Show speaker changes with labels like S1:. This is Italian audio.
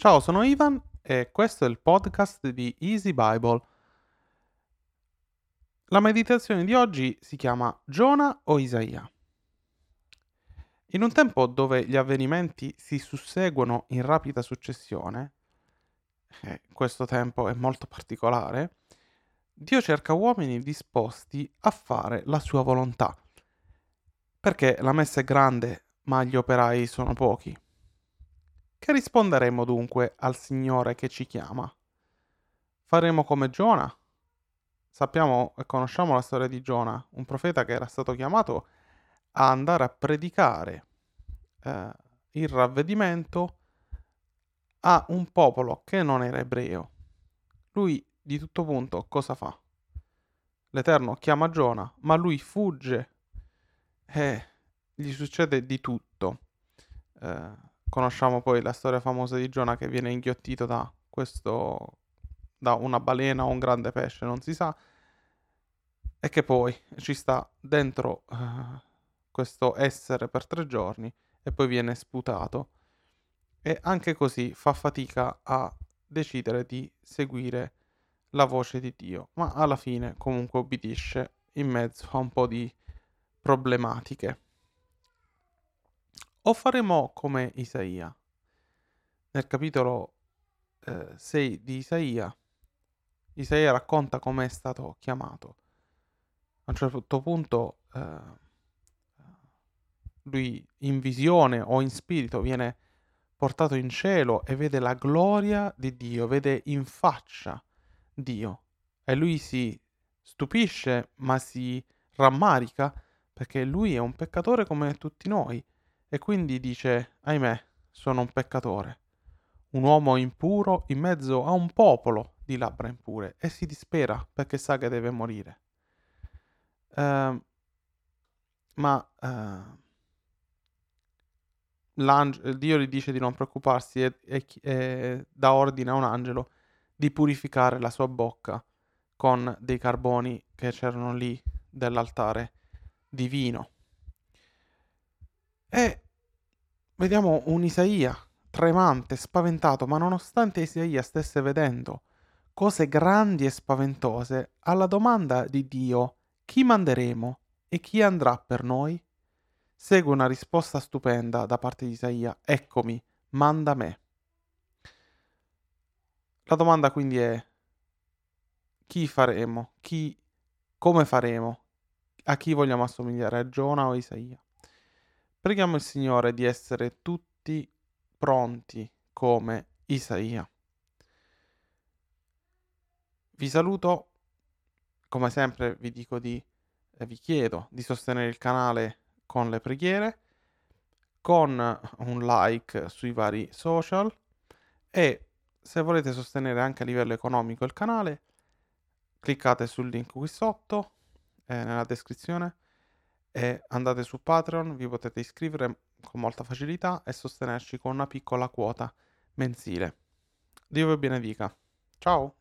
S1: Ciao, sono Ivan e questo è il podcast di Easy Bible. La meditazione di oggi si chiama Giona o Isaia. In un tempo dove gli avvenimenti si susseguono in rapida successione, e questo tempo è molto particolare, Dio cerca uomini disposti a fare la sua volontà, perché la messa è grande ma gli operai sono pochi. Che risponderemo dunque al Signore che ci chiama? Faremo come Giona? Sappiamo e conosciamo la storia di Giona, un profeta che era stato chiamato a andare a predicare eh, il ravvedimento a un popolo che non era ebreo. Lui di tutto punto cosa fa? L'Eterno chiama Giona, ma lui fugge e gli succede di tutto. Eh, Conosciamo poi la storia famosa di Giona che viene inghiottito da questo da una balena o un grande pesce, non si sa, e che poi ci sta dentro uh, questo essere per tre giorni e poi viene sputato. E anche così fa fatica a decidere di seguire la voce di Dio, ma alla fine comunque obbedisce in mezzo a un po' di problematiche. O faremo come Isaia. Nel capitolo eh, 6 di Isaia, Isaia racconta come è stato chiamato. A un certo punto eh, lui in visione o in spirito viene portato in cielo e vede la gloria di Dio, vede in faccia Dio e lui si stupisce ma si rammarica perché lui è un peccatore come tutti noi e quindi dice, ahimè, sono un peccatore, un uomo impuro in mezzo a un popolo di labbra impure e si dispera perché sa che deve morire. Uh, ma uh, Dio gli dice di non preoccuparsi e, e, e dà ordine a un angelo di purificare la sua bocca con dei carboni che c'erano lì dell'altare divino. E vediamo un Isaia tremante, spaventato, ma nonostante Isaia stesse vedendo cose grandi e spaventose, alla domanda di Dio chi manderemo e chi andrà per noi? Segue una risposta stupenda da parte di Isaia, eccomi, manda me. La domanda quindi è chi faremo? Chi, come faremo? A chi vogliamo assomigliare? A Giona o a Isaia? Preghiamo il Signore di essere tutti pronti come Isaia. Vi saluto, come sempre vi dico di, eh, vi chiedo di sostenere il canale con le preghiere, con un like sui vari social e se volete sostenere anche a livello economico il canale, cliccate sul link qui sotto, eh, nella descrizione e andate su Patreon, vi potete iscrivere con molta facilità e sostenerci con una piccola quota mensile. Dio vi benedica. Ciao!